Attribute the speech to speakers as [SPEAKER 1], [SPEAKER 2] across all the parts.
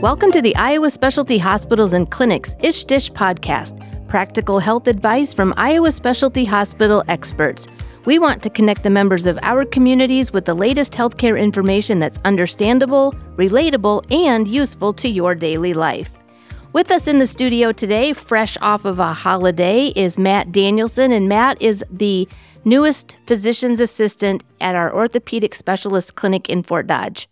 [SPEAKER 1] Welcome to the Iowa Specialty Hospitals and Clinics Ish Dish podcast, practical health advice from Iowa Specialty Hospital experts. We want to connect the members of our communities with the latest healthcare information that's understandable, relatable, and useful to your daily life. With us in the studio today, fresh off of a holiday, is Matt Danilson, and Matt is the newest physician's assistant at our orthopedic specialist clinic in Fort Dodge.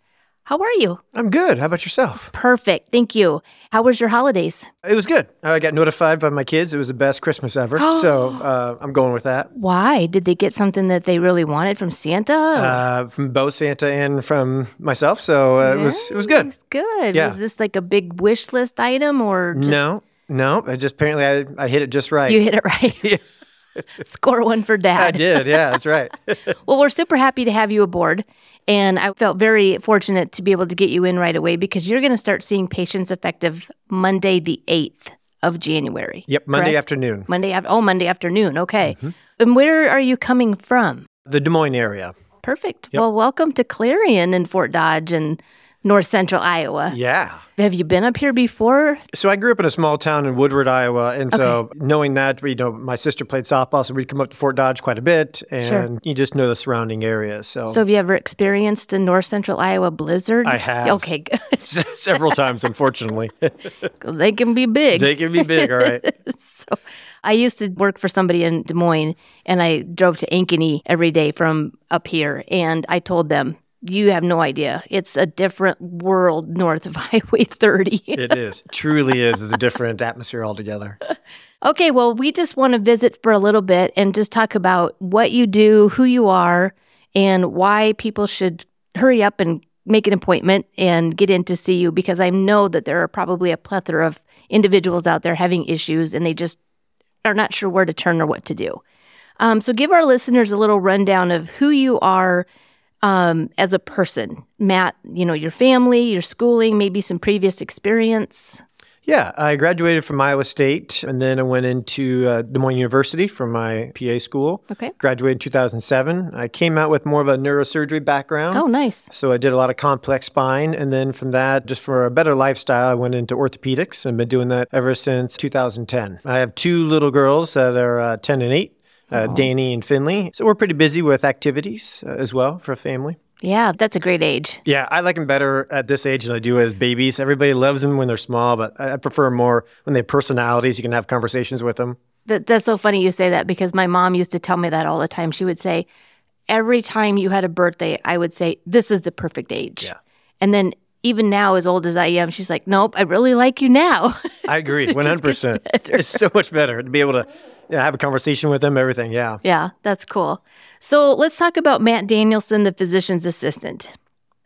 [SPEAKER 1] How are you?
[SPEAKER 2] I'm good. How about yourself?
[SPEAKER 1] Perfect. Thank you. How was your holidays?
[SPEAKER 2] It was good. I got notified by my kids. It was the best Christmas ever. so uh, I'm going with that.
[SPEAKER 1] Why? Did they get something that they really wanted from Santa?
[SPEAKER 2] Uh, from both Santa and from myself. So uh, it was it was good.
[SPEAKER 1] It's good.
[SPEAKER 2] Yeah.
[SPEAKER 1] Was this like a big wish list item or just
[SPEAKER 2] No, no. I just apparently I, I hit it just right.
[SPEAKER 1] you hit it right? Score one for dad.
[SPEAKER 2] I did. Yeah, that's right.
[SPEAKER 1] Well, we're super happy to have you aboard. And I felt very fortunate to be able to get you in right away because you're going to start seeing patients effective Monday, the 8th of January.
[SPEAKER 2] yep. Monday
[SPEAKER 1] correct?
[SPEAKER 2] afternoon.
[SPEAKER 1] Monday after, oh, Monday afternoon. Okay.
[SPEAKER 2] Mm-hmm.
[SPEAKER 1] And where are you coming from?
[SPEAKER 2] The Des Moines area.
[SPEAKER 1] Perfect. Well, welcome to Clarion in Fort Dodge and North Central Iowa.
[SPEAKER 2] Yeah.
[SPEAKER 1] Have you been up here before?
[SPEAKER 2] So I grew up in a small town in Woodward, Iowa, and so knowing that, you know, my sister played softball, so we'd come up to Fort Dodge quite a bit, and you just know the surrounding areas. So,
[SPEAKER 1] So, have you ever experienced a North Central Iowa blizzard?
[SPEAKER 2] I have.
[SPEAKER 1] Okay,
[SPEAKER 2] several times, unfortunately,
[SPEAKER 1] they can be big.
[SPEAKER 2] they can be big. All right.
[SPEAKER 1] so I used to work for somebody in Des Moines and I drove to Ankeny every day from up here and I told them, you have no idea. It's a different world north of Highway 30.
[SPEAKER 2] It is. Truly is. It's a different atmosphere altogether.
[SPEAKER 1] okay, well, we just want to visit for a little bit and just talk about what you do, who you are, and why people should hurry up and make an appointment and get in to see you because I know that there are probably a plethora of individuals out there having issues and they just are not sure where to turn or what to do. Um, so, give our listeners a little rundown of who you are um, as a person. Matt, you know, your family, your schooling, maybe some previous experience.
[SPEAKER 2] Yeah, I graduated from Iowa State, and then I went into uh, Des Moines University for my PA school.
[SPEAKER 1] Okay.
[SPEAKER 2] Graduated in 2007. I came out with more of a neurosurgery background.
[SPEAKER 1] Oh, nice.
[SPEAKER 2] So I did a lot of complex spine, and then from that, just for a better lifestyle, I went into orthopedics and been doing that ever since 2010. I have two little girls that are uh, 10 and 8, uh, Danny and Finley. So we're pretty busy with activities uh, as well for a family.
[SPEAKER 1] Yeah, that's a great age.
[SPEAKER 2] Yeah, I like them better at this age than I do as babies. Everybody loves them when they're small, but I I prefer more when they have personalities. You can have conversations with them.
[SPEAKER 1] That, that's so funny you say that because my mom used to tell me that all the time. She would say, every time you had a birthday, I would say, this is the perfect age.
[SPEAKER 2] Yeah.
[SPEAKER 1] And then even now, as old as I am, she's like, nope, I really like you now.
[SPEAKER 2] I agree, one hundred percent. It's so much better to be able to yeah, have a conversation with them. Everything, yeah.
[SPEAKER 1] yeah, that's cool. So let's talk about Matt Danilson, the physician's assistant.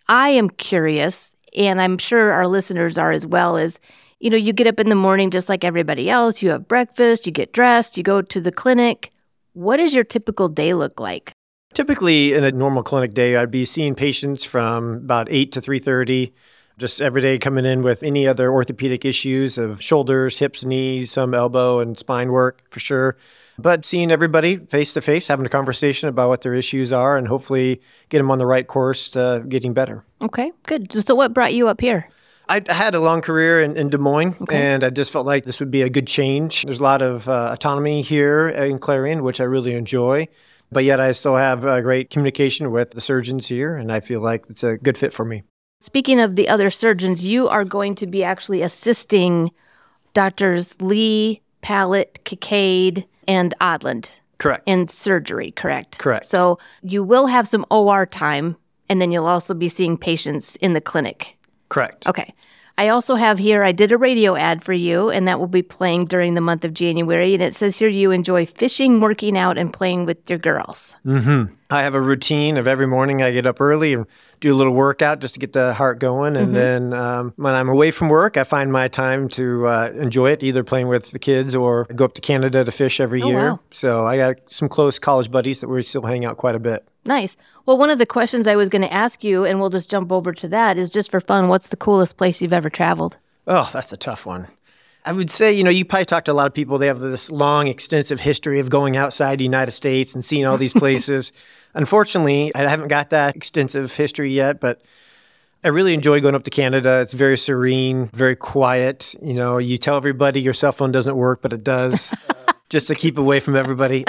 [SPEAKER 1] I am curious, and I'm sure our listeners are as well, as you know, you get up in the morning just like everybody else, you have breakfast, you get dressed, you go to the clinic. What does your typical day look like?
[SPEAKER 2] Typically, in a normal clinic day, I'd be seeing patients from about eight to three thirty. Just every day coming in with any other orthopedic issues of shoulders, hips, knees, some elbow and spine work for sure. But seeing everybody face to face, having a conversation about what their issues are, and hopefully get them on the right course to getting better.
[SPEAKER 1] Okay, good. So, what brought you up here?
[SPEAKER 2] I had a long career in, in Des Moines, and I just felt like this would be a good change. There's a lot of uh, autonomy here in Clarion, which I really enjoy. But yet, I still have uh, great communication with the surgeons here, and I feel like it's a good fit for me.
[SPEAKER 1] Speaking of the other surgeons, you are going to be actually assisting doctors Li, Palit, Kakade, and Odland
[SPEAKER 2] Correct.
[SPEAKER 1] in surgery, correct?
[SPEAKER 2] Correct.
[SPEAKER 1] So you will have some OR time, and then you'll also be seeing patients in the clinic.
[SPEAKER 2] Correct.
[SPEAKER 1] Okay. I also have here, I did a radio ad for you, and that will be playing during the month of January. And it says here you enjoy fishing, working out, and playing with your girls.
[SPEAKER 2] Mm-hmm. I have a routine of every morning I get up early and do a little workout just to get the heart going. And then um, when I'm away from work, I find my time to uh, enjoy it, either playing with the kids or go up to Canada to fish every year.
[SPEAKER 1] wow.
[SPEAKER 2] So I got some close college buddies that we still hang out quite a bit.
[SPEAKER 1] Nice. Well, one of the questions I was going to ask you, and we'll just jump over to that, is just for fun, what's the coolest place you've ever traveled?
[SPEAKER 2] Oh, that's a tough one. I would say, you know, you probably talk to a lot of people. They have this long, extensive history of going outside the United States and seeing all these places. Unfortunately, I haven't got that extensive history yet, but I really enjoy going up to Canada. It's very serene, very quiet. You know, you tell everybody your cell phone doesn't work, but it does, just to keep away from everybody.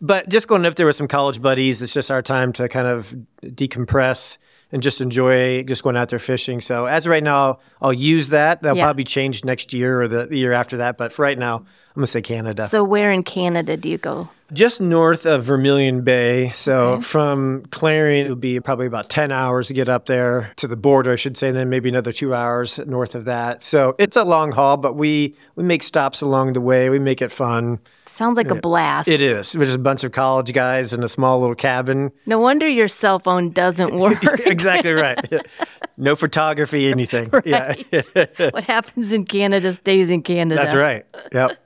[SPEAKER 2] But just going up there with some college buddies, it's just our time to kind of decompress and just enjoy just going out there fishing. So as of right now, I'll use that. That'll
[SPEAKER 1] Yeah.
[SPEAKER 2] probably change next year or the, the year after that. But for right now, I'm gonna say Canada.
[SPEAKER 1] So, where in Canada do you go?
[SPEAKER 2] just north of Vermilion Bay. So
[SPEAKER 1] Okay.
[SPEAKER 2] from Clarion, it would be probably about 10 hours to get up there to the border, I should say, and then maybe another two hours north of that. So it's a long haul, but we, we make stops along the way. We make it fun.
[SPEAKER 1] Sounds like a blast.
[SPEAKER 2] It is. There's a bunch of college guys in a small little cabin.
[SPEAKER 1] No wonder your cell phone doesn't work.
[SPEAKER 2] exactly right. no photography, anything. Yeah.
[SPEAKER 1] what happens in Canada stays in Canada.
[SPEAKER 2] That's right. Yep.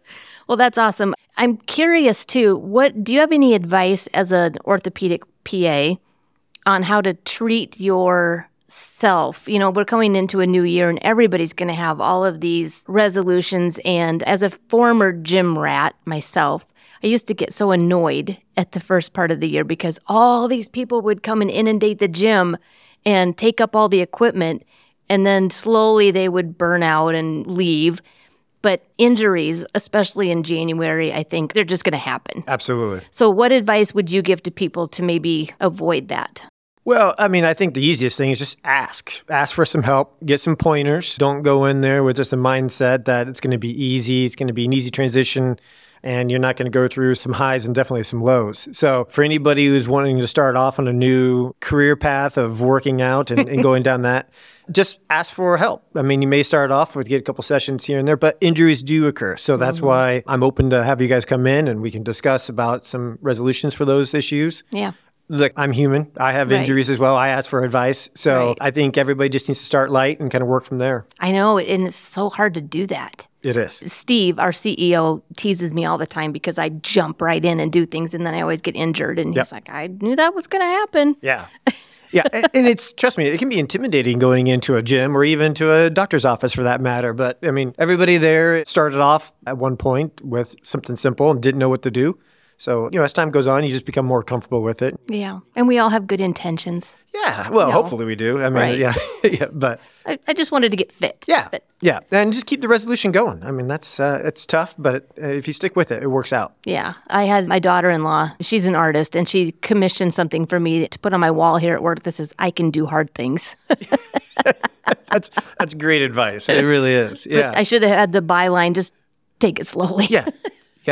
[SPEAKER 1] Well, that's awesome. I'm curious too. What do you have any advice as an orthopedic PA on how to treat yourself? You know, we're coming into a new year and everybody's going to have all of these resolutions. And as a former gym rat myself, I used to get so annoyed at the first part of the year because all these people would come and inundate the gym and take up all the equipment. And then slowly they would burn out and leave. But injuries, especially in January, I think they're just going to happen.
[SPEAKER 2] Absolutely.
[SPEAKER 1] So, what advice would you give to people to maybe avoid that?
[SPEAKER 2] Well, I mean, I think the easiest thing is just ask. Ask for some help, get some pointers. Don't go in there with just a mindset that it's going to be easy, it's going to be an easy transition, and you're not going to go through some highs and definitely some lows. So, for anybody who's wanting to start off on a new career path of working out and, and going down that, just ask for help. I mean, you may start off with get a couple sessions here and there, but injuries do occur. So that's mm-hmm. why I'm open to have you guys come in and we can discuss about some resolutions for those issues
[SPEAKER 1] Yeah.
[SPEAKER 2] look, I'm human. I have
[SPEAKER 1] Right.
[SPEAKER 2] injuries as well. I ask for advice. So
[SPEAKER 1] Right.
[SPEAKER 2] I think everybody just needs to start light and kind of work from there.
[SPEAKER 1] I know, and it's so hard to do that.
[SPEAKER 2] It is.
[SPEAKER 1] Steve, our CEO, teases me all the time because I jump right in and do things and then I always get injured. And he's like, I knew that was going to happen.
[SPEAKER 2] Yeah. Yeah. and, and it's, trust me, it can be intimidating going into a gym or even to a doctor's office for that matter. But I mean, everybody there started off at one point with something simple and didn't know what to do. So, you know, as time goes on, you just become more comfortable with it.
[SPEAKER 1] Yeah. And we all have good intentions.
[SPEAKER 2] Yeah. Well,
[SPEAKER 1] No.
[SPEAKER 2] hopefully we do. I mean,
[SPEAKER 1] Right.
[SPEAKER 2] yeah. yeah. But
[SPEAKER 1] I, I just wanted to get fit.
[SPEAKER 2] yeah.
[SPEAKER 1] But
[SPEAKER 2] yeah. And just keep the resolution going. I mean, that's, uh, it's tough, but uh, if you stick with it, it works out.
[SPEAKER 1] yeah, I had my daughter in law. She's an artist and she commissioned something for me to put on my wall here at work. This is, I can do hard things.
[SPEAKER 2] That's that's great advice. It really is. Yeah.
[SPEAKER 1] I should have had the byline just take it slowly.
[SPEAKER 2] yeah.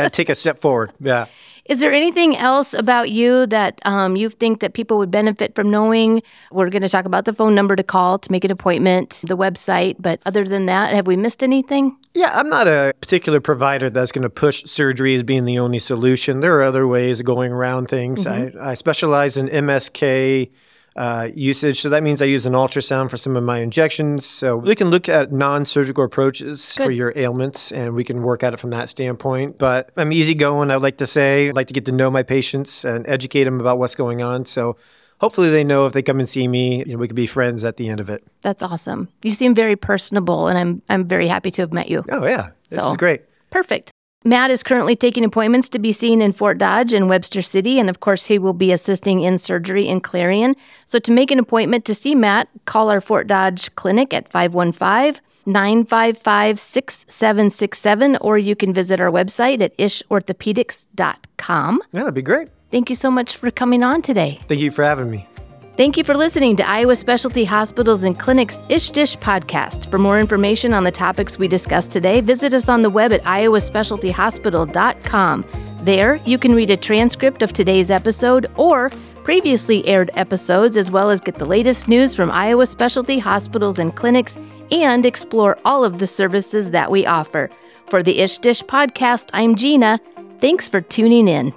[SPEAKER 2] Got to take a step forward. Yeah.
[SPEAKER 1] Is there anything else about you that um, you think that people would benefit from knowing? We're going to talk about the phone number to call to make an appointment, the website, but other than that, have we missed anything?
[SPEAKER 2] Yeah, I'm not a particular provider that's going to push surgery as being the only solution. There are other ways of going around things. I, I specialize in MSK uh, usage, so that means I use an ultrasound for some of my injections. So we can look at non-surgical approaches for your ailments, and we can work at it from that standpoint. But I'm easygoing. I like to say, I like to get to know my patients and educate them about what's going on. So hopefully, they know if they come and see me, you know, we could be friends at the end of it.
[SPEAKER 1] That's awesome. You seem very personable, and I'm I'm very happy to have met you.
[SPEAKER 2] Oh yeah, this
[SPEAKER 1] So-
[SPEAKER 2] is great.
[SPEAKER 1] Perfect. Matt is currently taking appointments to be seen in Fort Dodge and Webster City, and of course, he will be assisting in surgery in Clarion. So, to make an appointment to see Matt, call our Fort Dodge clinic at 515 955 6767, or you can visit our website at ishorthopedics.com.
[SPEAKER 2] Yeah, that'd be great.
[SPEAKER 1] Thank you so much for coming on today.
[SPEAKER 2] Thank you for having me.
[SPEAKER 1] Thank you for listening to Iowa Specialty Hospitals and Clinics Ish Dish podcast. For more information on the topics we discussed today, visit us on the web at iowaspecialtyhospital.com. There, you can read a transcript of today's episode or previously aired episodes, as well as get the latest news from Iowa Specialty Hospitals and Clinics and explore all of the services that we offer. For the Ish Dish podcast, I'm Gina. Thanks for tuning in.